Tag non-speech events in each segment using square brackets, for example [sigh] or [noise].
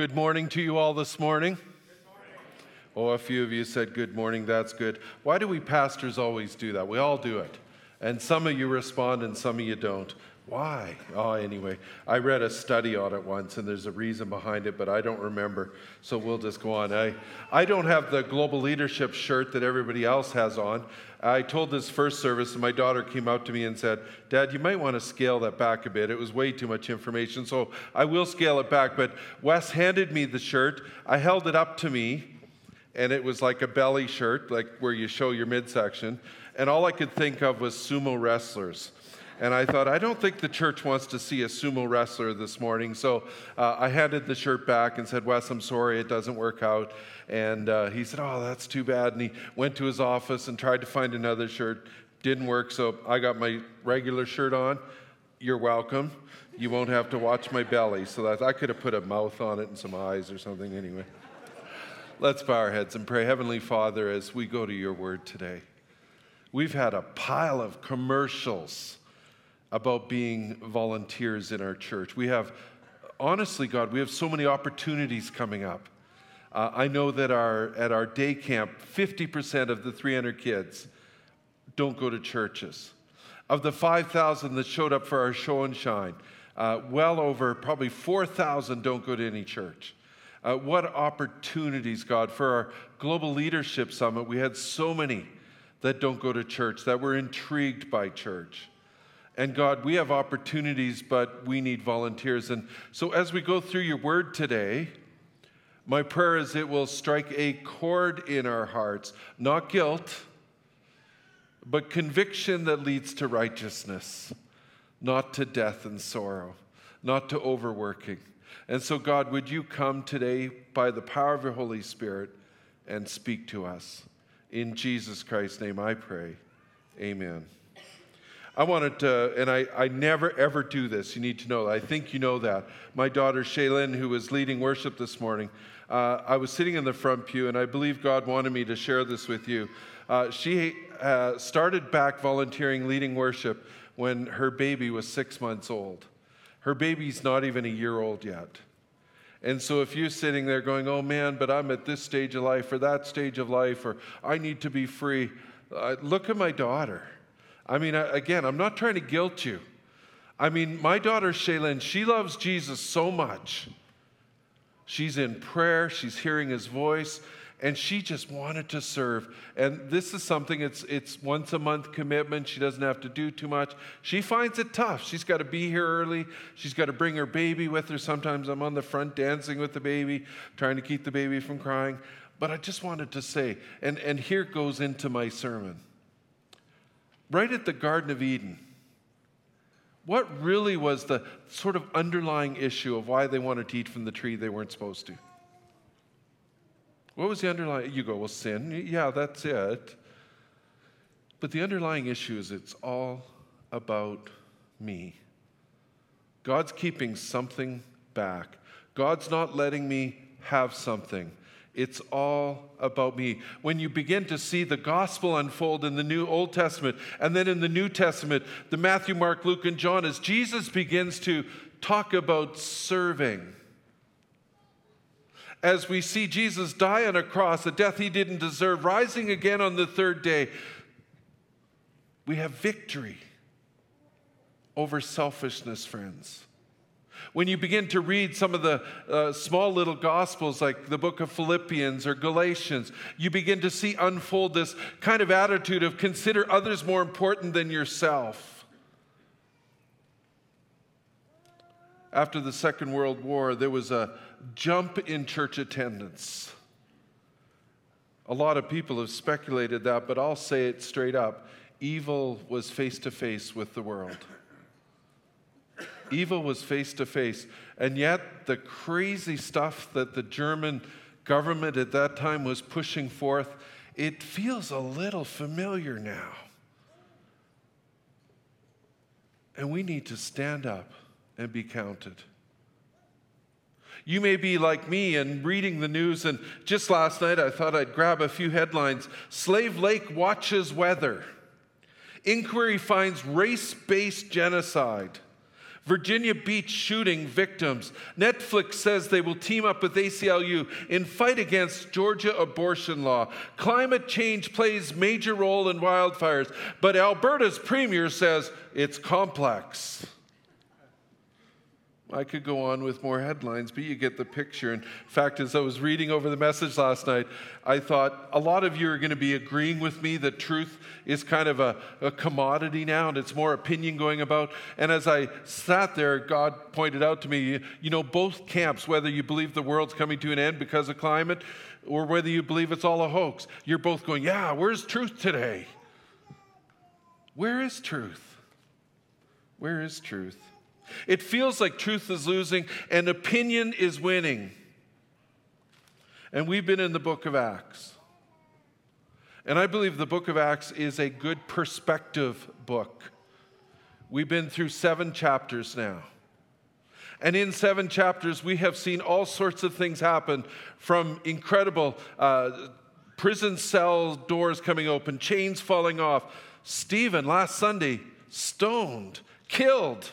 Good morning to you all this morning. Oh, a few of you said good morning. That's good. Why do we pastors always do that? We all do it. And some of you respond and some of you don't. Why? Oh, anyway, I read a study on it once and there's a reason behind it, but I don't remember. So we'll just go on. I, I don't have the global leadership shirt that everybody else has on. I told this first service, and my daughter came out to me and said, Dad, you might want to scale that back a bit. It was way too much information. So I will scale it back. But Wes handed me the shirt. I held it up to me, and it was like a belly shirt, like where you show your midsection. And all I could think of was sumo wrestlers. And I thought, I don't think the church wants to see a sumo wrestler this morning. So uh, I handed the shirt back and said, Wes, I'm sorry, it doesn't work out. And uh, he said, Oh, that's too bad. And he went to his office and tried to find another shirt. Didn't work. So I got my regular shirt on. You're welcome. You won't have to watch my belly. So I could have put a mouth on it and some eyes or something anyway. Let's bow our heads and pray. Heavenly Father, as we go to your word today, we've had a pile of commercials about being volunteers in our church. We have, honestly, God, we have so many opportunities coming up. Uh, I know that our, at our day camp, 50% of the 300 kids don't go to churches. Of the 5,000 that showed up for our show and shine, uh, well over probably 4,000 don't go to any church. Uh, what opportunities, God, for our Global Leadership Summit. We had so many that don't go to church, that were intrigued by church. And God, we have opportunities, but we need volunteers. And so as we go through your word today, my prayer is it will strike a chord in our hearts, not guilt, but conviction that leads to righteousness, not to death and sorrow, not to overworking. And so, God, would you come today by the power of your Holy Spirit and speak to us? In Jesus Christ's name I pray. Amen. I wanted to, and I, I never ever do this. You need to know that. I think you know that. My daughter Shaylin, who was leading worship this morning, uh, I was sitting in the front pew, and I believe God wanted me to share this with you. Uh, she uh, started back volunteering leading worship when her baby was six months old. Her baby's not even a year old yet. And so, if you're sitting there going, oh man, but I'm at this stage of life or that stage of life, or I need to be free, uh, look at my daughter. I mean, again, I'm not trying to guilt you. I mean, my daughter Shaylin, she loves Jesus so much. She's in prayer, she's hearing his voice, and she just wanted to serve. And this is something, it's, it's once a month commitment. She doesn't have to do too much. She finds it tough. She's got to be here early. She's got to bring her baby with her. Sometimes I'm on the front dancing with the baby, trying to keep the baby from crying. But I just wanted to say, and, and here goes into my sermon right at the Garden of Eden, what really was the sort of underlying issue of why they wanted to eat from the tree they weren't supposed to? What was the underlying? You go, well, sin. Yeah, that's it. But the underlying issue is it's all about me. God's keeping something back. God's not letting me have something. It's all about me. When you begin to see the gospel unfold in the New Old Testament and then in the New Testament, the Matthew, Mark, Luke, and John, as Jesus begins to talk about serving, as we see Jesus die on a cross, a death he didn't deserve, rising again on the third day, we have victory over selfishness, friends. When you begin to read some of the uh, small little gospels, like the book of Philippians or Galatians, you begin to see unfold this kind of attitude of consider others more important than yourself. After the Second World War, there was a jump in church attendance. A lot of people have speculated that, but I'll say it straight up evil was face to face with the world. Evil was face to face. And yet, the crazy stuff that the German government at that time was pushing forth, it feels a little familiar now. And we need to stand up and be counted. You may be like me and reading the news, and just last night I thought I'd grab a few headlines. Slave Lake watches weather. Inquiry finds race based genocide. Virginia Beach shooting victims. Netflix says they will team up with ACLU in fight against Georgia abortion law. Climate change plays major role in wildfires, but Alberta's premier says it's complex. I could go on with more headlines, but you get the picture. In fact, as I was reading over the message last night, I thought a lot of you are going to be agreeing with me that truth is kind of a, a, commodity now and it's more opinion going about. And as I sat there, God pointed out to me, you know, both camps, whether you believe the world's coming to an end because of climate or whether you believe it's all a hoax, you're both going, yeah, where's truth today? Where is truth? Where is truth? It feels like truth is losing and opinion is winning. And we've been in the book of Acts. And I believe the book of Acts is a good perspective book. We've been through seven chapters now. And in seven chapters, we have seen all sorts of things happen from incredible uh, prison cell doors coming open, chains falling off, Stephen last Sunday stoned, killed.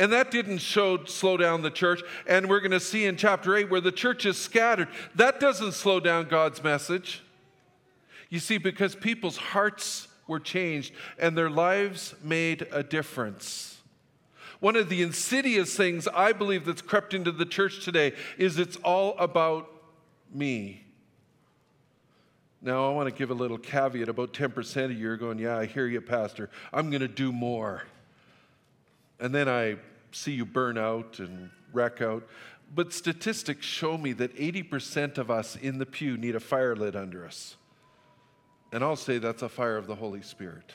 And that didn't show, slow down the church. And we're going to see in chapter 8 where the church is scattered. That doesn't slow down God's message. You see, because people's hearts were changed and their lives made a difference. One of the insidious things I believe that's crept into the church today is it's all about me. Now, I want to give a little caveat. About 10% of you are going, Yeah, I hear you, Pastor. I'm going to do more. And then I see you burn out and wreck out. But statistics show me that 80% of us in the pew need a fire lit under us. And I'll say that's a fire of the Holy Spirit.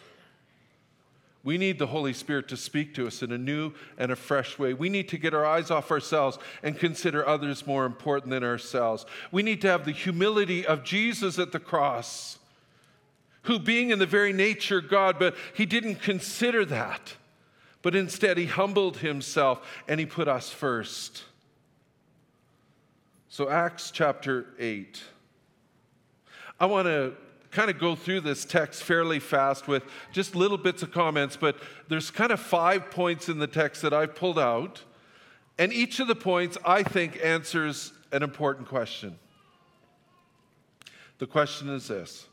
We need the Holy Spirit to speak to us in a new and a fresh way. We need to get our eyes off ourselves and consider others more important than ourselves. We need to have the humility of Jesus at the cross, who, being in the very nature God, but he didn't consider that but instead he humbled himself and he put us first. So, Acts chapter 8. I want to kind of go through this text fairly fast with just little bits of comments, but there's kind of five points in the text that I've pulled out. And each of the points, I think, answers an important question. The question is this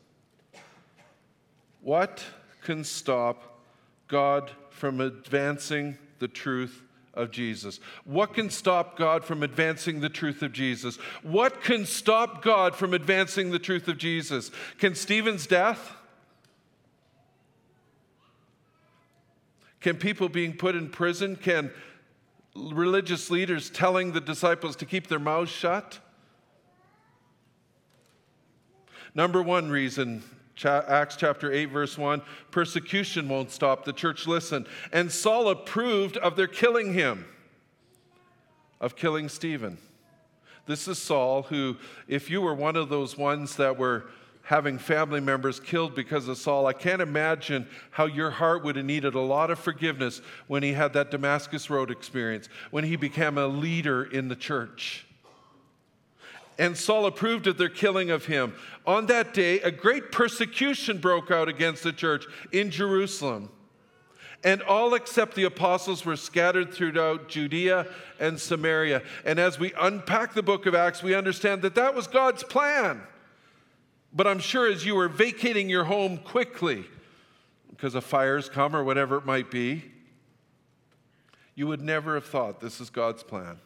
What can stop God from advancing the truth of Jesus? What can stop God from advancing the truth of Jesus? What can stop God from advancing the truth of Jesus? Can Stephen's death? Can people being put in prison? Can religious leaders telling the disciples to keep their mouths shut? Number one reason Acts chapter 8, verse 1 persecution won't stop. The church listened. And Saul approved of their killing him, of killing Stephen. This is Saul, who, if you were one of those ones that were having family members killed because of Saul, I can't imagine how your heart would have needed a lot of forgiveness when he had that Damascus Road experience, when he became a leader in the church and Saul approved of their killing of him. On that day, a great persecution broke out against the church in Jerusalem. And all except the apostles were scattered throughout Judea and Samaria. And as we unpack the book of Acts, we understand that that was God's plan. But I'm sure as you were vacating your home quickly, because of fires come or whatever it might be, you would never have thought this is God's plan.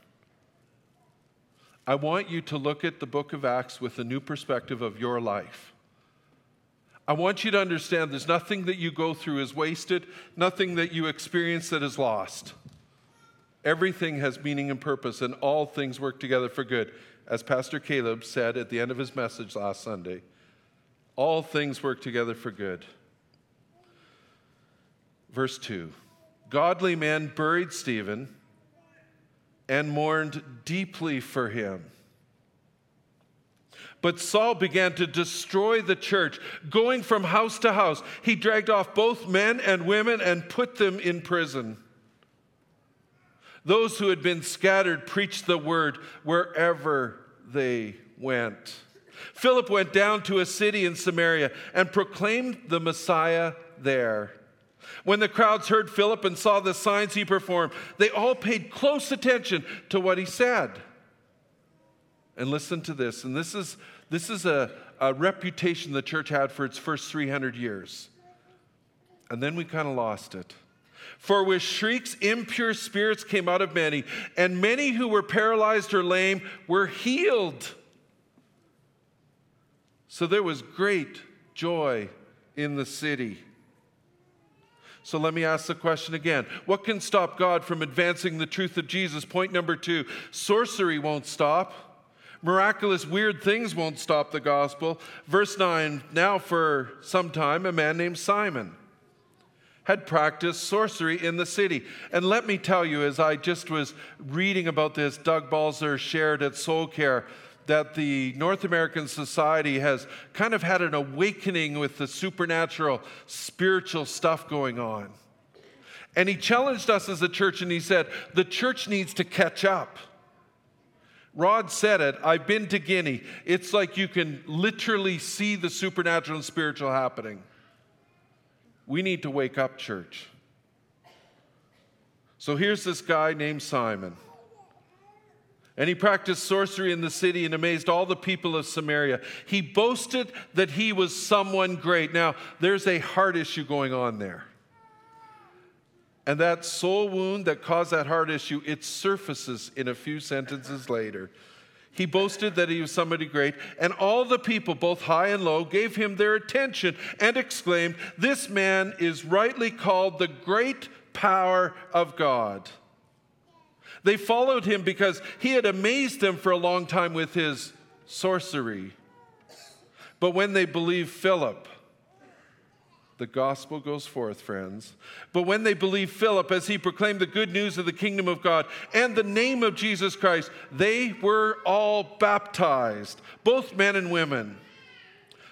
I want you to look at the book of Acts with a new perspective of your life. I want you to understand there's nothing that you go through is wasted, nothing that you experience that is lost. Everything has meaning and purpose, and all things work together for good. As Pastor Caleb said at the end of his message last Sunday, all things work together for good. Verse 2 Godly men buried Stephen and mourned deeply for him. But Saul began to destroy the church, going from house to house. He dragged off both men and women and put them in prison. Those who had been scattered preached the word wherever they went. Philip went down to a city in Samaria and proclaimed the Messiah there. When the crowds heard Philip and saw the signs he performed, they all paid close attention to what he said. And listen to this, and this is, this is a, a reputation the church had for its first 300 years. And then we kind of lost it. For with shrieks, impure spirits came out of many, and many who were paralyzed or lame were healed. So there was great joy in the city. So let me ask the question again. What can stop God from advancing the truth of Jesus? Point number two sorcery won't stop. Miraculous, weird things won't stop the gospel. Verse 9 Now, for some time, a man named Simon had practiced sorcery in the city. And let me tell you, as I just was reading about this, Doug Balzer shared at Soul Care that the North American society has kind of had an awakening with the supernatural, spiritual stuff going on. And he challenged us as a church and he said, the church needs to catch up. Rod said it, I've been to Guinea. It's like you can literally see the supernatural and spiritual happening. We need to wake up, church. So here's this guy named Simon. And he practiced sorcery in the city and amazed all the people of Samaria. He boasted that he was someone great. Now, there's a heart issue going on there. And that soul wound that caused that heart issue, it surfaces in a few sentences later. He boasted that he was somebody great, and all the people, both high and low, gave him their attention and exclaimed, This man is rightly called the great power of God. They followed him because he had amazed them for a long time with his sorcery. But when they believed Philip, the gospel goes forth, friends. But when they believed Philip as he proclaimed the good news of the kingdom of God and the name of Jesus Christ, they were all baptized, both men and women.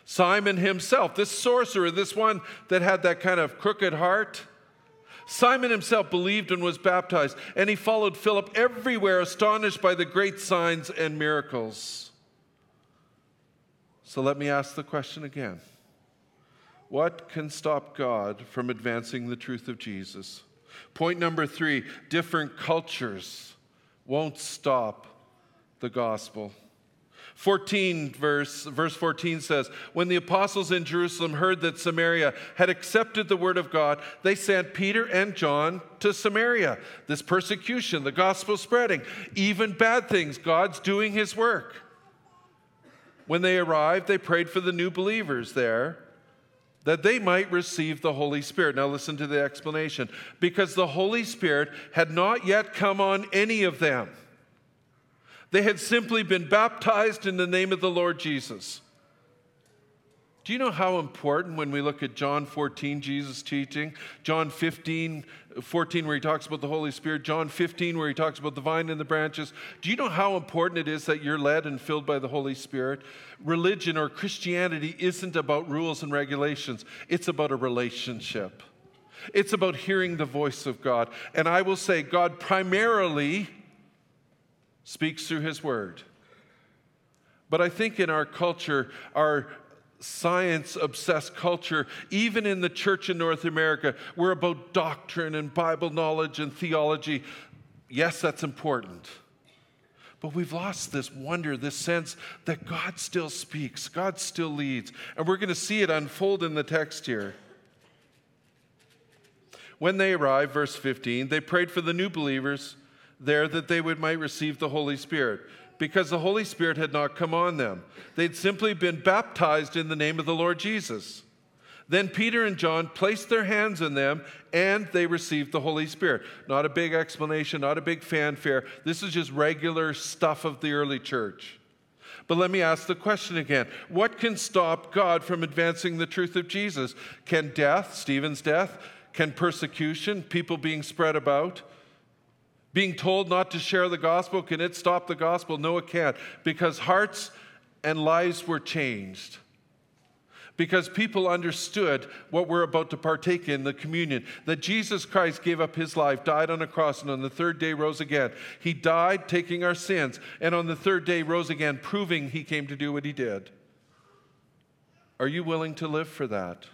Simon himself, this sorcerer, this one that had that kind of crooked heart, Simon himself believed and was baptized, and he followed Philip everywhere, astonished by the great signs and miracles. So let me ask the question again What can stop God from advancing the truth of Jesus? Point number three different cultures won't stop the gospel. 14 verse verse 14 says when the apostles in Jerusalem heard that Samaria had accepted the word of God they sent Peter and John to Samaria this persecution the gospel spreading even bad things God's doing his work when they arrived they prayed for the new believers there that they might receive the Holy Spirit. Now, listen to the explanation. Because the Holy Spirit had not yet come on any of them. They had simply been baptized in the name of the Lord Jesus. Do you know how important when we look at John 14, Jesus teaching, John 15, 14, where he talks about the Holy Spirit, John 15, where he talks about the vine and the branches? Do you know how important it is that you're led and filled by the Holy Spirit? Religion or Christianity isn't about rules and regulations, it's about a relationship. It's about hearing the voice of God. And I will say, God primarily speaks through his word. But I think in our culture, our science obsessed culture, even in the church in North America, we're about doctrine and Bible knowledge and theology. Yes, that's important. But we've lost this wonder, this sense that God still speaks, God still leads. And we're going to see it unfold in the text here. When they arrived, verse 15, they prayed for the new believers there that they would might receive the Holy Spirit because the Holy Spirit had not come on them. They'd simply been baptized in the name of the Lord Jesus. Then Peter and John placed their hands on them and they received the Holy Spirit. Not a big explanation, not a big fanfare. This is just regular stuff of the early church. But let me ask the question again What can stop God from advancing the truth of Jesus? Can death, Stephen's death, can persecution, people being spread about? Being told not to share the gospel, can it stop the gospel? No, it can't, because hearts and lives were changed. Because people understood what we're about to partake in, the communion, that Jesus Christ gave up his life, died on a cross, and on the third day rose again. He died taking our sins, and on the third day rose again, proving he came to do what he did. Are you willing to live for that?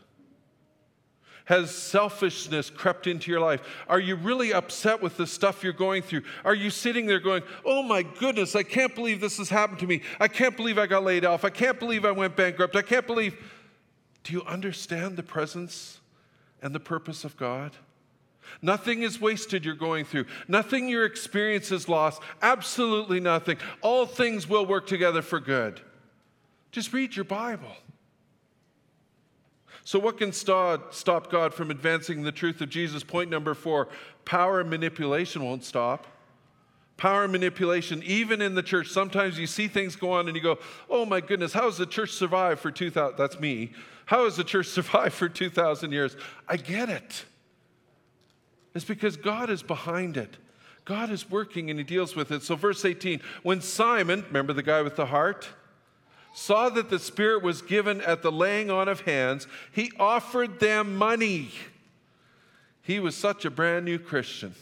Has selfishness crept into your life? Are you really upset with the stuff you're going through? Are you sitting there going, Oh my goodness, I can't believe this has happened to me. I can't believe I got laid off. I can't believe I went bankrupt. I can't believe. Do you understand the presence and the purpose of God? Nothing is wasted you're going through. Nothing your experience is lost. Absolutely nothing. All things will work together for good. Just read your Bible. So, what can stop God from advancing the truth of Jesus? Point number four power manipulation won't stop. Power manipulation, even in the church. Sometimes you see things go on and you go, oh my goodness, how has the church survived for 2,000? That's me. How has the church [laughs] survived for 2,000 years? I get it. It's because God is behind it. God is working and he deals with it. So, verse 18 when Simon, remember the guy with the heart? Saw that the Spirit was given at the laying on of hands, he offered them money. He was such a brand new Christian.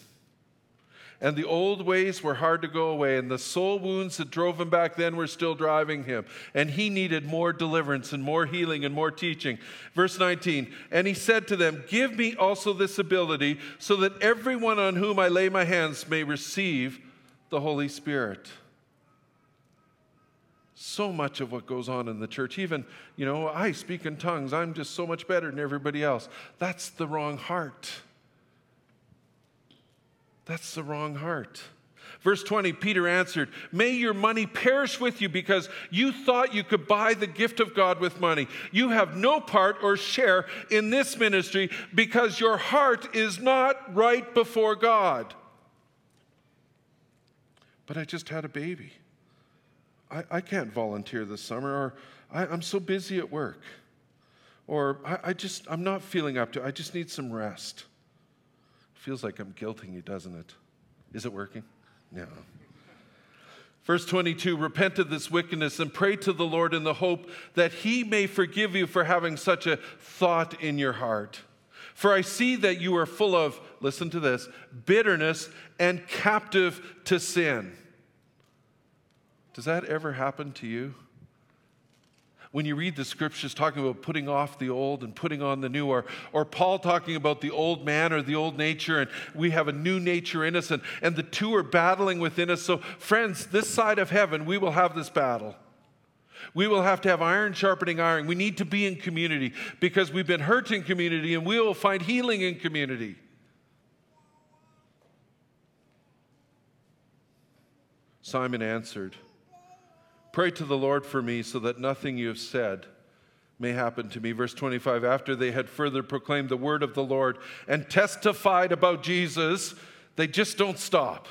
And the old ways were hard to go away, and the soul wounds that drove him back then were still driving him. And he needed more deliverance and more healing and more teaching. Verse 19 And he said to them, Give me also this ability, so that everyone on whom I lay my hands may receive the Holy Spirit so much of what goes on in the church. Even, you know, I speak in tongues. I'm just so much better than everybody else. That's the wrong heart. That's the wrong heart. Verse 20, Peter answered, May your money perish with you because you thought you could buy the gift of God with money. You have no part or share in this ministry because your heart is not right before God. But I just had a baby. I, I can't volunteer this summer, or I, am so busy at work, or I, I just, I'm not feeling up to I just need some rest. Feels like I'm guilting you, doesn't it? Is it working? No. Verse 22 Repent of this wickedness and pray to the Lord in the hope that he may forgive you for having such a thought in your heart. For I see that you are full of, listen to this, bitterness and captive to sin. Does that ever happen to you? When you read the scriptures talking about putting off the old and putting on the new, or, or Paul talking about the old man or the old nature, and we have a new nature in us, and, and the two are battling within us. So, friends, this side of heaven, we will have this battle. We will have to have iron sharpening iron. We need to be in community because we've been hurt in community and we will find healing in community. Simon answered, Pray to the Lord for me so that nothing you have said may happen to me. Verse 25 After they had further proclaimed the word of the Lord and testified about Jesus, they just don't stop.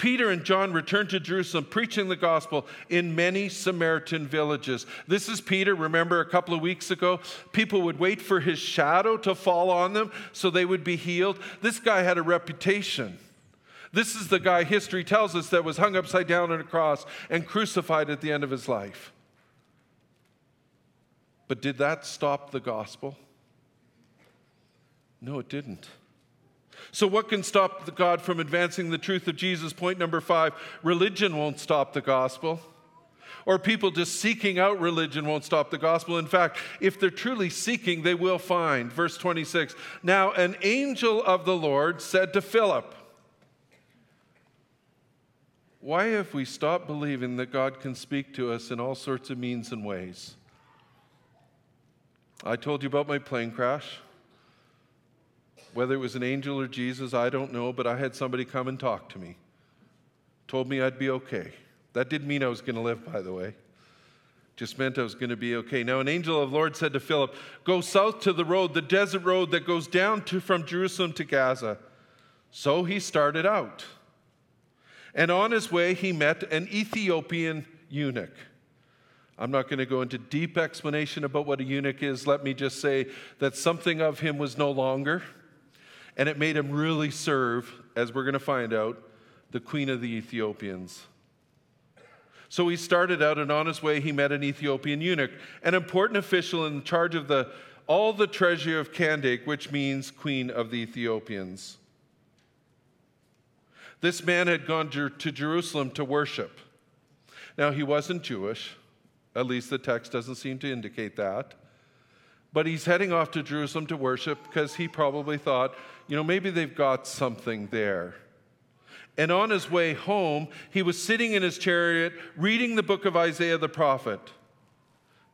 Peter and John returned to Jerusalem preaching the gospel in many Samaritan villages. This is Peter. Remember a couple of weeks ago? People would wait for his shadow to fall on them so they would be healed. This guy had a reputation. This is the guy history tells us that was hung upside down on a cross and crucified at the end of his life. But did that stop the gospel? No, it didn't. So, what can stop God from advancing the truth of Jesus? Point number five religion won't stop the gospel. Or people just seeking out religion won't stop the gospel. In fact, if they're truly seeking, they will find. Verse 26 Now, an angel of the Lord said to Philip, why have we stopped believing that God can speak to us in all sorts of means and ways? I told you about my plane crash. Whether it was an angel or Jesus, I don't know, but I had somebody come and talk to me. Told me I'd be okay. That didn't mean I was going to live, by the way. Just meant I was going to be okay. Now, an angel of the Lord said to Philip, Go south to the road, the desert road that goes down to, from Jerusalem to Gaza. So he started out. And on his way, he met an Ethiopian eunuch. I'm not going to go into deep explanation about what a eunuch is. Let me just say that something of him was no longer, and it made him really serve, as we're going to find out, the queen of the Ethiopians. So he started out, and on his way, he met an Ethiopian eunuch, an important official in charge of the, all the treasure of Kandake, which means queen of the Ethiopians. This man had gone to Jerusalem to worship. Now, he wasn't Jewish, at least the text doesn't seem to indicate that. but he's heading off to Jerusalem to worship because he probably thought, you know, maybe they've got something there. And on his way home, he was sitting in his chariot reading the book of Isaiah the prophet.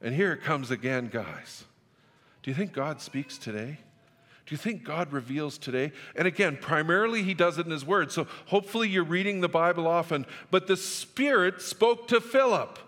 And here it comes again, guys. Do you think God speaks today? Do you think God reveals today? And again, primarily he does it in his word. So hopefully you're reading the Bible often. But the Spirit spoke to Philip.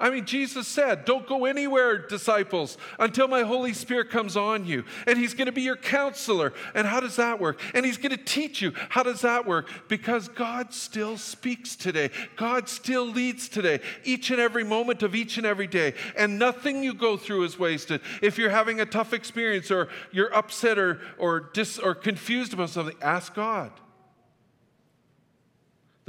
I mean, Jesus said, Don't go anywhere, disciples, until my Holy Spirit comes on you. And He's going to be your counselor. And how does that work? And He's going to teach you. How does that work? Because God still speaks today. God still leads today, each and every moment of each and every day. And nothing you go through is wasted. If you're having a tough experience or you're upset or, or, dis, or confused about something, ask God.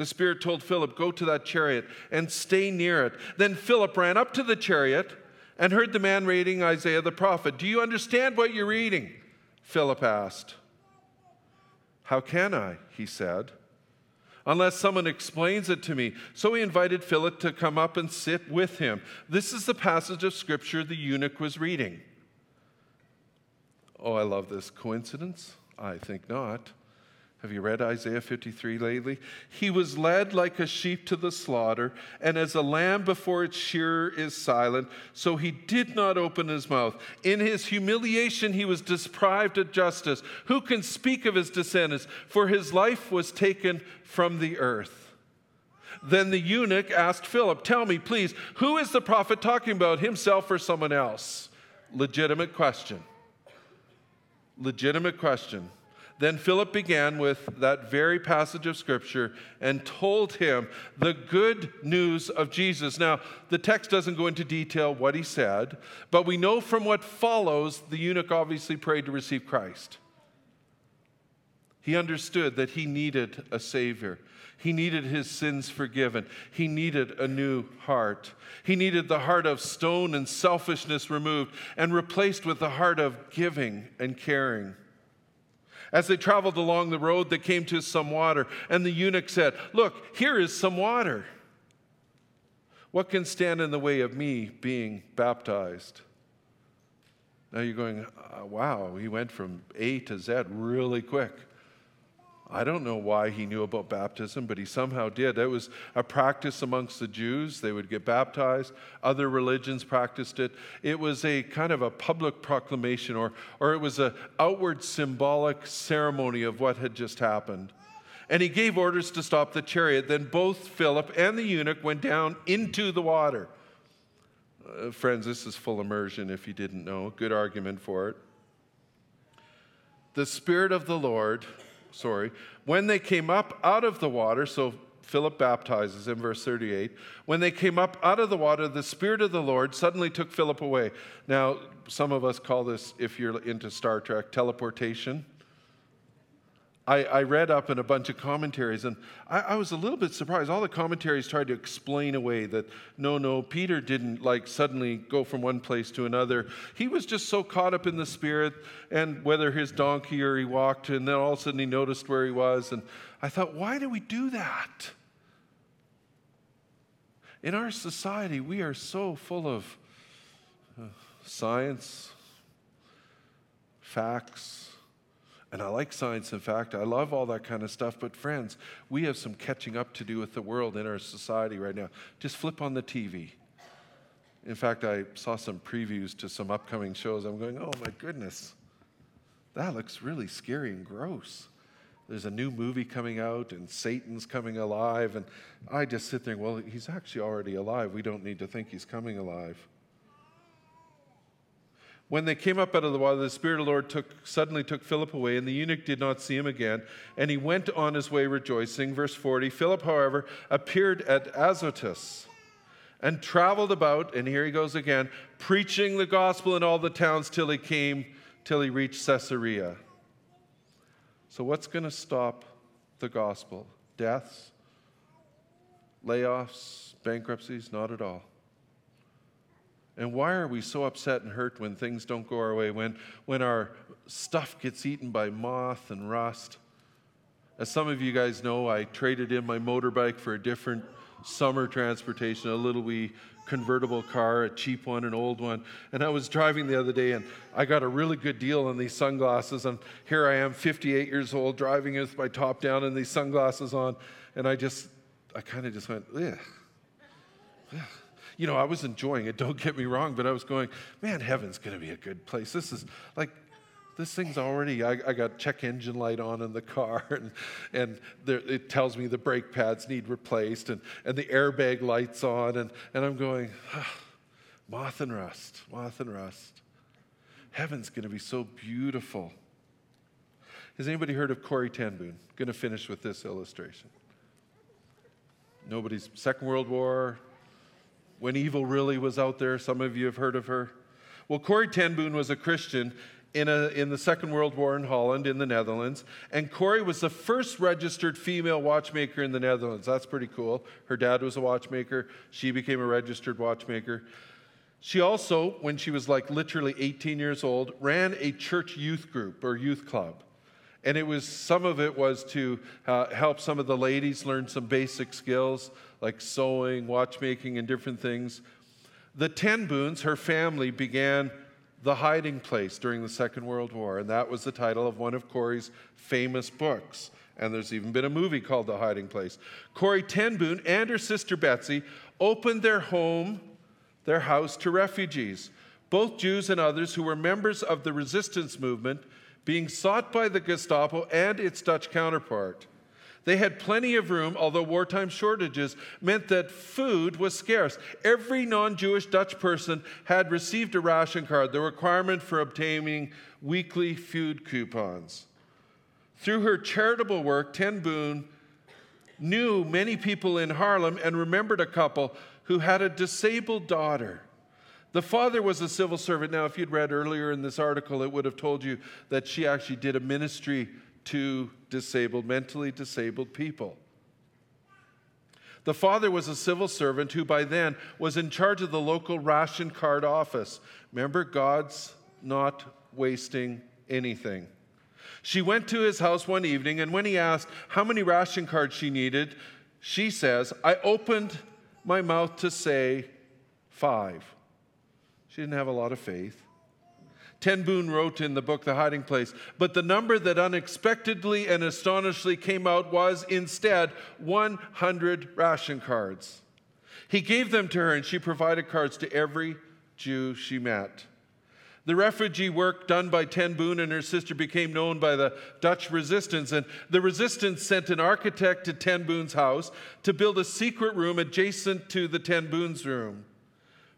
The Spirit told Philip, Go to that chariot and stay near it. Then Philip ran up to the chariot and heard the man reading Isaiah the prophet. Do you understand what you're reading? Philip asked. How can I? He said. Unless someone explains it to me. So he invited Philip to come up and sit with him. This is the passage of scripture the eunuch was reading. Oh, I love this. Coincidence? I think not. Have you read Isaiah 53 lately? He was led like a sheep to the slaughter, and as a lamb before its shearer is silent, so he did not open his mouth. In his humiliation, he was deprived of justice. Who can speak of his descendants? For his life was taken from the earth. Then the eunuch asked Philip, Tell me, please, who is the prophet talking about, himself or someone else? Legitimate question. Legitimate question. Then Philip began with that very passage of Scripture and told him the good news of Jesus. Now, the text doesn't go into detail what he said, but we know from what follows the eunuch obviously prayed to receive Christ. He understood that he needed a Savior. He needed his sins forgiven. He needed a new heart. He needed the heart of stone and selfishness removed and replaced with the heart of giving and caring. As they traveled along the road, they came to some water, and the eunuch said, Look, here is some water. What can stand in the way of me being baptized? Now you're going, uh, wow, he went from A to Z really quick. I don't know why he knew about baptism, but he somehow did. It was a practice amongst the Jews. They would get baptized. Other religions practiced it. It was a kind of a public proclamation, or, or it was an outward symbolic ceremony of what had just happened. And he gave orders to stop the chariot. Then both Philip and the eunuch went down into the water. Uh, friends, this is full immersion if you didn't know. Good argument for it. The Spirit of the Lord sorry, when they came up out of the water, so Philip baptizes in verse 38. When they came up out of the water, the Spirit of the Lord suddenly took Philip away. Now, some of us call this, if you're into Star Trek, teleportation. I, I, read up in a bunch of commentaries and I, I, was a little bit surprised. All the commentaries tried to explain away that no, no, Peter didn't like suddenly go from one place to another. He was just so caught up in the Spirit and whether his donkey or he walked, and then all of a sudden he noticed where he was. And I thought, why do we do that? In our society, we are so full of uh, science, facts, and I like science and fact. I love all that kind of stuff. But, friends, we have some catching up to do with the world in our society right now. Just flip on the TV. In fact, I saw some previews to some upcoming shows. I'm going, oh my goodness, that looks really scary and gross. There's a new movie coming out, and Satan's coming alive. And I just sit there, well, he's actually already alive. We don't need to think he's coming alive. When they came up out of the water, the Spirit of the Lord took, suddenly took Philip away, and the eunuch did not see him again, and he went on his way rejoicing. Verse 40 Philip, however, appeared at Azotus and traveled about, and here he goes again, preaching the gospel in all the towns till he came, till he reached Caesarea. So, what's going to stop the gospel? Deaths? Layoffs? Bankruptcies? Not at all. And why are we so upset and hurt when things don't go our way, when, when our stuff gets eaten by moth and rust? As some of you guys know, I traded in my motorbike for a different summer transportation, a little wee convertible car, a cheap one, an old one. And I was driving the other day and I got a really good deal on these sunglasses. And here I am, 58 years old, driving with my top down and these sunglasses on. And I just, I kind of just went, ugh. You know, I was enjoying it, [laughs] don't get me wrong, but I was going, man, heaven's going to be a good place. This is like, this thing's already, I, I, got check engine light on in the [laughs] car, and, and there, it tells me the brake pads need replaced, and, and the airbag light's on, and, and I'm going, ah, moth and rust, moth and rust. Heaven's going to be so beautiful. Has anybody heard of Corrie ten Boom? Going to finish with this illustration. Nobody's Second World War, when evil really was out there. Some of you have heard of her. Well, Corrie ten was a Christian in, a, in the Second World War in Holland, in the Netherlands. And Corrie was the first registered female watchmaker in the Netherlands. That's pretty cool. Her dad was a watchmaker, she became a registered watchmaker. She also, when she was like literally 18 years old, ran a church youth group or youth club. And it was, some of it was to uh, help some of the ladies learn some basic skills like sewing, watchmaking, and different things. The Ten Booms, her family, began the Hiding Place during the Second World War, and that was the title of one of Corrie's famous books. And there's even been a movie called The Hiding Place. Corrie ten Boom and her sister Betsy opened their home, their house, to refugees, both Jews and others who were members of the resistance movement being sought by the Gestapo and its Dutch counterpart. They had plenty of room, although wartime shortages meant that food was scarce. Every non Jewish Dutch person had received a ration card, the requirement for obtaining weekly food coupons. Through her charitable work, Ten Boom knew many people in Haarlem and remembered a couple who had a disabled daughter. The father was a civil servant. Now, if you'd read earlier in this article, it would have told you that she actually did a ministry to disabled, mentally disabled people. The father was a civil servant who by then was in charge of the local ration card office. Remember, God's not wasting anything. She went to his house one evening, and when he asked how many ration cards she needed, she says, I opened my mouth to say five. She didn't have a lot of faith. Ten Boom wrote in the book The Hiding Place, but the number that unexpectedly and astonishingly came out was instead 100 ration cards. He gave them to her, and she provided cards to every Jew she met. The refugee work done by Ten Boom and her sister became known by the Dutch resistance, and the resistance sent an architect to Ten Boom's house to build a secret room adjacent to the Ten Boom's room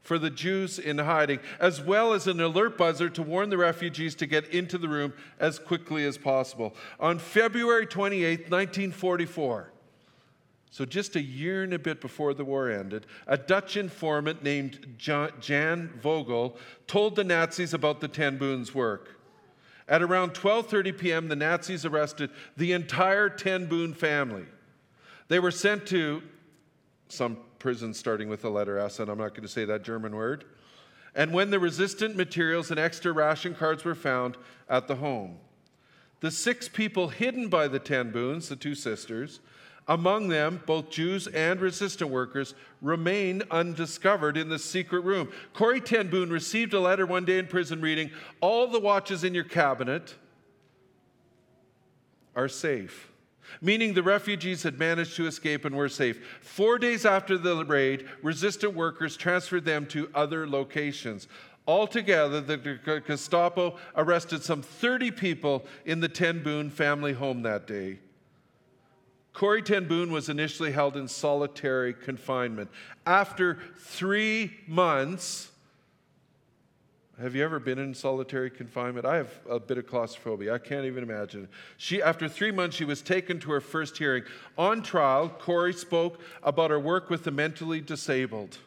for the Jews in hiding, as well as an alert buzzer to warn the refugees to get into the room as quickly as possible. On February 28, 1944, so just a year and a bit before the war ended, a Dutch informant named Jan Vogel told the Nazis about the Ten Booms' work. At around 12:30 p.m., the Nazis arrested the entire Ten Boom family. They were sent to some prison starting with the letter S, and I'm not going to say that German word. And when the resistant materials and extra ration cards were found at the home, the six people hidden by the Ten Booms, the two sisters, among them, both Jews and resistant workers, remain undiscovered in the secret room. Corrie ten Boom received a letter one day in prison reading All the watches in your cabinet are safe meaning the refugees had managed to escape and were safe. Four days after the raid, resistant workers transferred them to other locations. Altogether, the Gestapo arrested some 30 people in the Ten family home that day. Corrie Ten was initially held in solitary confinement. After three months, have you ever been in solitary confinement? I have a bit of claustrophobia. I can't even imagine. She, after three months, she was taken to her first hearing. On trial, Corrie spoke about her work with the mentally disabled.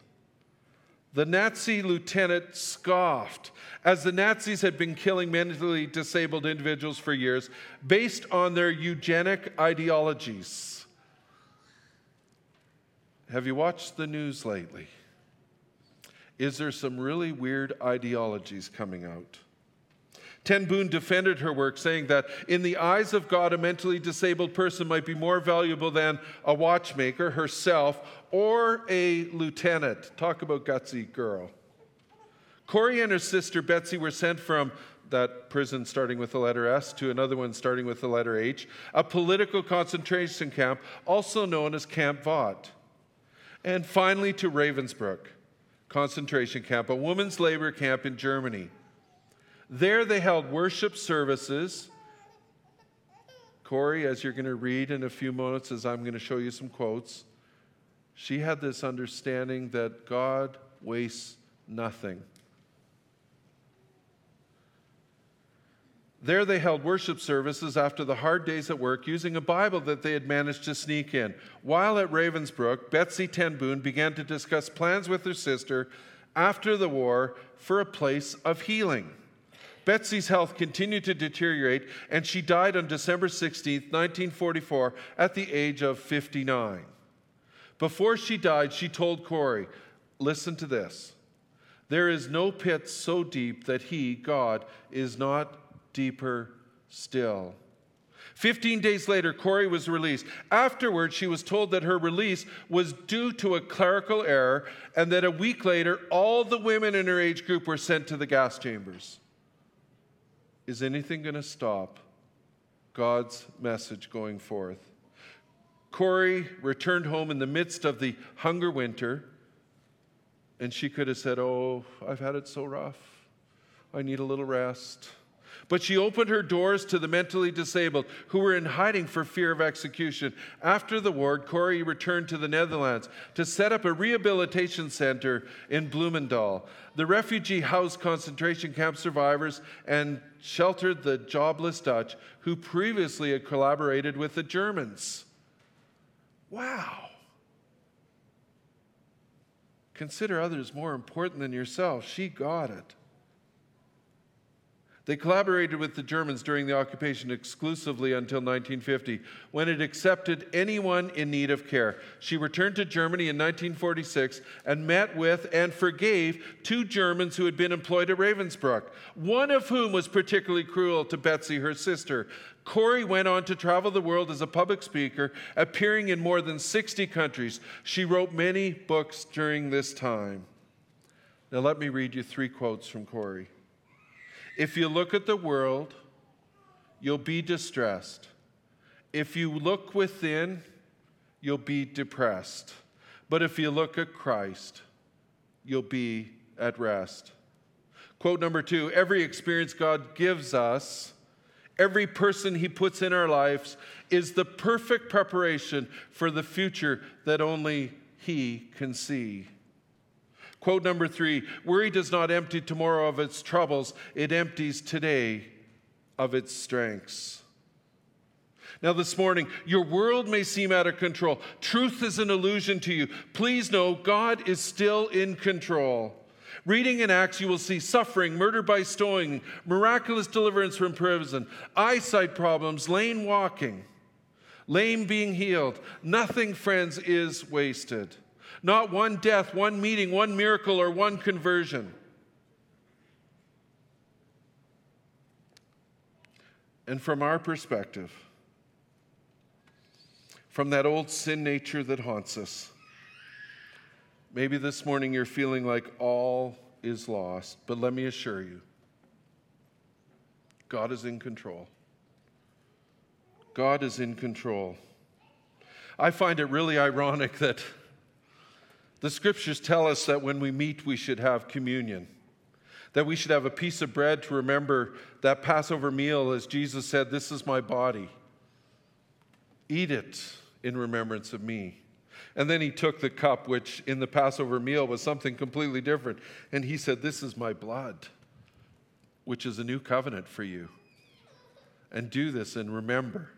The Nazi lieutenant scoffed, as the Nazis had been killing mentally disabled individuals for years based on their eugenic ideologies. Have you watched the news lately? Is there some really weird ideologies coming out. Ten Boom defended her work, saying that in the eyes of God, a mentally disabled person might be more valuable than a watchmaker, herself, or a lieutenant. Talk about gutsy girl. Corrie and her sister Betsy were sent from that prison starting with the letter S to another one starting with the letter H, a political concentration camp, also known as Camp Vught. And finally to Ravensbrück concentration camp, a women's labor camp in Germany. There they held worship services. Corrie, as you're going to read in a few moments, as I'm going to show you some quotes, she had this understanding that God wastes nothing. There they held worship services after the hard days at work using a Bible that they had managed to sneak in. While at Ravensbrück, Betsy ten Boom began to discuss plans with her sister after the war for a place of healing. Betsy's health continued to deteriorate, and she died on December 16, 1944, at the age of 59. Before she died, she told Corrie, Listen to this. There is no pit so deep that He, God, is not deeper still. 15 days later, Corrie was released. Afterwards, she was told that her release was due to a clerical error and that a week later, all the women in her age group were sent to the gas chambers. Is anything going to stop God's message going forth? Corrie returned home in the midst of the hunger winter, and she could have said, Oh, I've had it so rough. I need a little rest. But she opened her doors to the mentally disabled who were in hiding for fear of execution. After the war, Corrie returned to the Netherlands to set up a rehabilitation center in Bloemendaal. The refugee housed concentration camp survivors and sheltered the jobless Dutch who previously had collaborated with the Germans. Wow. Consider others more important than yourself. She got it. They collaborated with the Germans during the occupation exclusively until 1950, when it accepted anyone in need of care. She returned to Germany in 1946 and met with and forgave two Germans who had been employed at Ravensbrück, one of whom was particularly cruel to Betsy, her sister. Corrie went on to travel the world as a public speaker, appearing in more than 60 countries. She wrote many books during this time. Now, let me read you three quotes from Corrie. If you look at the world, you'll be distressed. If you look within, you'll be depressed. But if you look at Christ, you'll be at rest. Quote number two Every experience God gives us, every person He puts in our lives, is the perfect preparation for the future that only He can see. Quote number three Worry does not empty tomorrow of its troubles, it empties today of its strengths. Now, this morning, your world may seem out of control. Truth is an illusion to you. Please know God is still in control. Reading in Acts, you will see suffering, murder by stoning, miraculous deliverance from prison, eyesight problems, lame walking, lame being healed. Nothing, friends, is wasted. Not one death, one meeting, one miracle, or one conversion. And from our perspective, from that old sin nature that haunts us, maybe this morning you're feeling like all is lost, but let me assure you God is in control. God is in control. I find it really ironic that the scriptures tell us that when we meet, we should have communion, that we should have a piece of bread to remember that Passover meal, as Jesus said, This is my body. Eat it in remembrance of me. And then he took the cup, which in the Passover meal was something completely different, and he said, This is my blood, which is a new covenant for you. And do this and remember.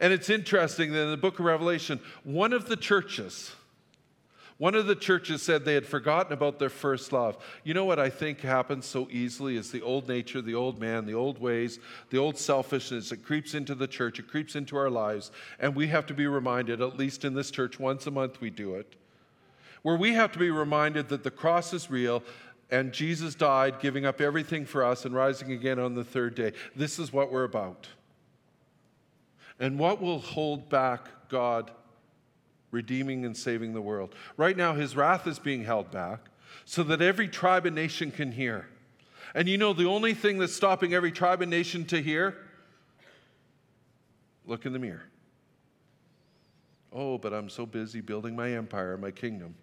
And it's interesting that in the book of Revelation, one of the churches, one of the churches said they had forgotten about their first love. You know what I think happens so easily is the old nature, the old man, the old ways, the old selfishness. It creeps into the church, it creeps into our lives, and we have to be reminded, at least in this church, once a month we do it, where we have to be reminded that the cross is real and Jesus died, giving up everything for us and rising again on the third day. This is what we're about. And what will hold back God redeeming and saving the world? Right now, his wrath is being held back so that every tribe and nation can hear. And you know, the only thing that's stopping every tribe and nation to hear? Look in the mirror. Oh, but I'm so busy building my empire, my kingdom.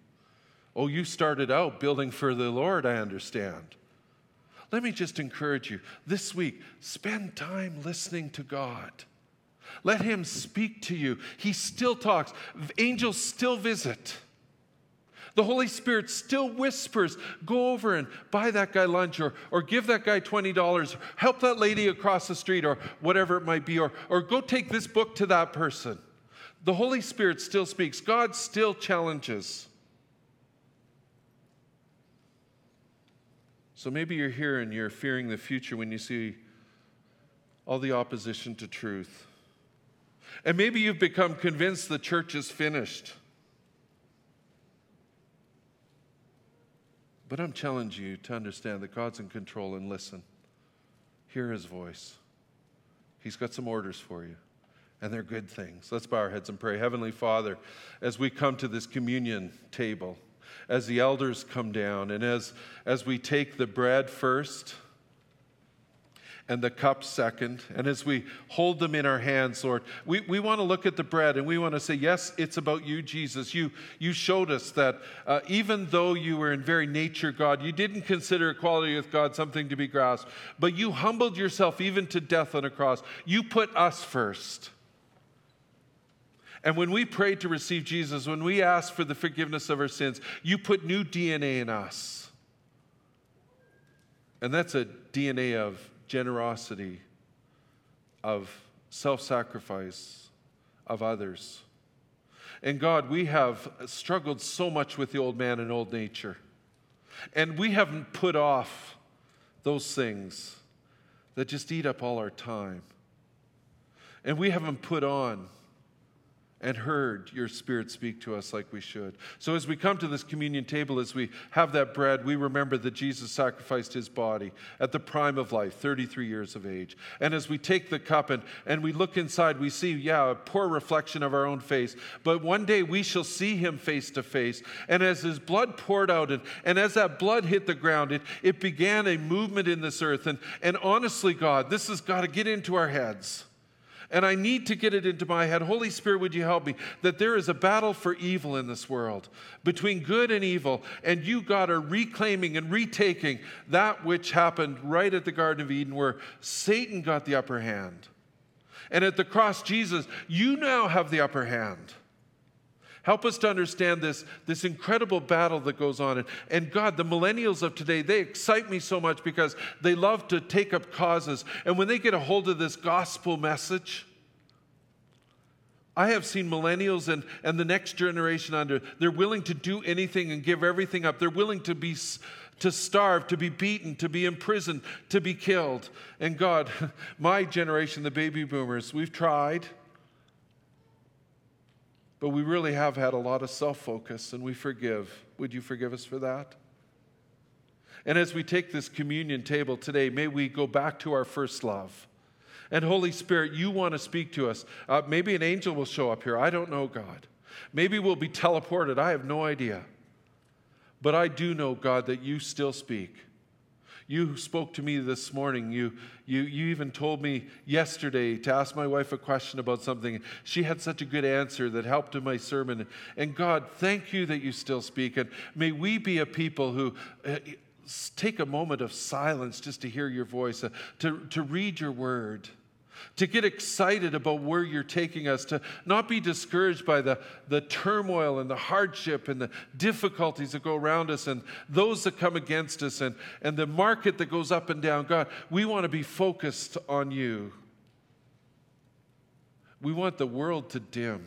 Oh, you started out building for the Lord, I understand. Let me just encourage you this week, spend time listening to God. Let Him speak to you. He still talks, angels still visit. The Holy Spirit still whispers, go over and buy that guy lunch or, or give that guy $20, help that lady across the street or whatever it might be, or, or go take this book to that person. The Holy Spirit still speaks, God still challenges. So maybe you're here and you're fearing the future when you see all the opposition to truth. And maybe you've become convinced the church is finished. But I'm challenging you to understand that God's in control and listen. Hear his voice. He's got some orders for you, and they're good things. Let's bow our heads and pray. Heavenly Father, as we come to this communion table, as the elders come down and as, as we take the bread first and the cup second, and as we hold them in our hands, Lord, we, we want to look at the bread and we want to say, Yes, it's about you, Jesus. You, you showed us that uh, even though you were in very nature God, you didn't consider equality with God something to be grasped, but you humbled yourself even to death on a cross. You put us first. And when we prayed to receive Jesus, when we asked for the forgiveness of our sins, you put new DNA in us. And that's a DNA of generosity, of self sacrifice, of others. And God, we have struggled so much with the old man and old nature. And we haven't put off those things that just eat up all our time. And we haven't put on and heard your spirit speak to us like we should. So, as we come to this communion table, as we have that bread, we remember that Jesus sacrificed his body at the prime of life, 33 years of age. And as we take the cup and, and we look inside, we see, yeah, a poor reflection of our own face. But one day we shall see him face to face. And as his blood poured out, and, and as that blood hit the ground, it, it began a movement in this earth. And, and honestly, God, this has got to get into our heads. And I need to get it into my head. Holy Spirit, would you help me? That there is a battle for evil in this world, between good and evil. And you, God, are reclaiming and retaking that which happened right at the Garden of Eden, where Satan got the upper hand. And at the cross, Jesus, you now have the upper hand. Help us to understand this, this incredible battle that goes on. And, and God, the millennials of today, they excite me so much because they love to take up causes. And when they get a hold of this gospel message, I have seen millennials and, and the next generation under, they're willing to do anything and give everything up. They're willing to be to starve, to be beaten, to be imprisoned, to be killed. And God, [laughs] my generation, the baby boomers, we've tried. But we really have had a lot of self focus and we forgive. Would you forgive us for that? And as we take this communion table today, may we go back to our first love. And Holy Spirit, you want to speak to us. Uh, maybe an angel will show up here. I don't know, God. Maybe we'll be teleported. I have no idea. But I do know, God, that you still speak. You spoke to me this morning. You, you, you even told me yesterday to ask my wife a question about something. She had such a good answer that helped in my sermon. And God, thank you that you still speak. And may we be a people who. Uh, take a moment of silence just to hear your voice, uh, to, to read your word to get excited about where you're taking us, to not be discouraged by the, the turmoil and the hardship and the difficulties that go around us and those that come against us and, and the market that goes up and down. God, we want to be focused on you. We want the world to dim.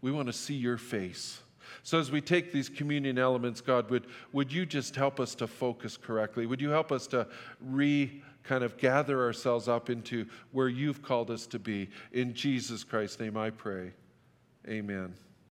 We want to see your face. So, as we take these communion elements, God, would, would you just help us to focus correctly? Would you help us to re kind of gather ourselves up into where you've called us to be. In Jesus Christ's name I pray. Amen.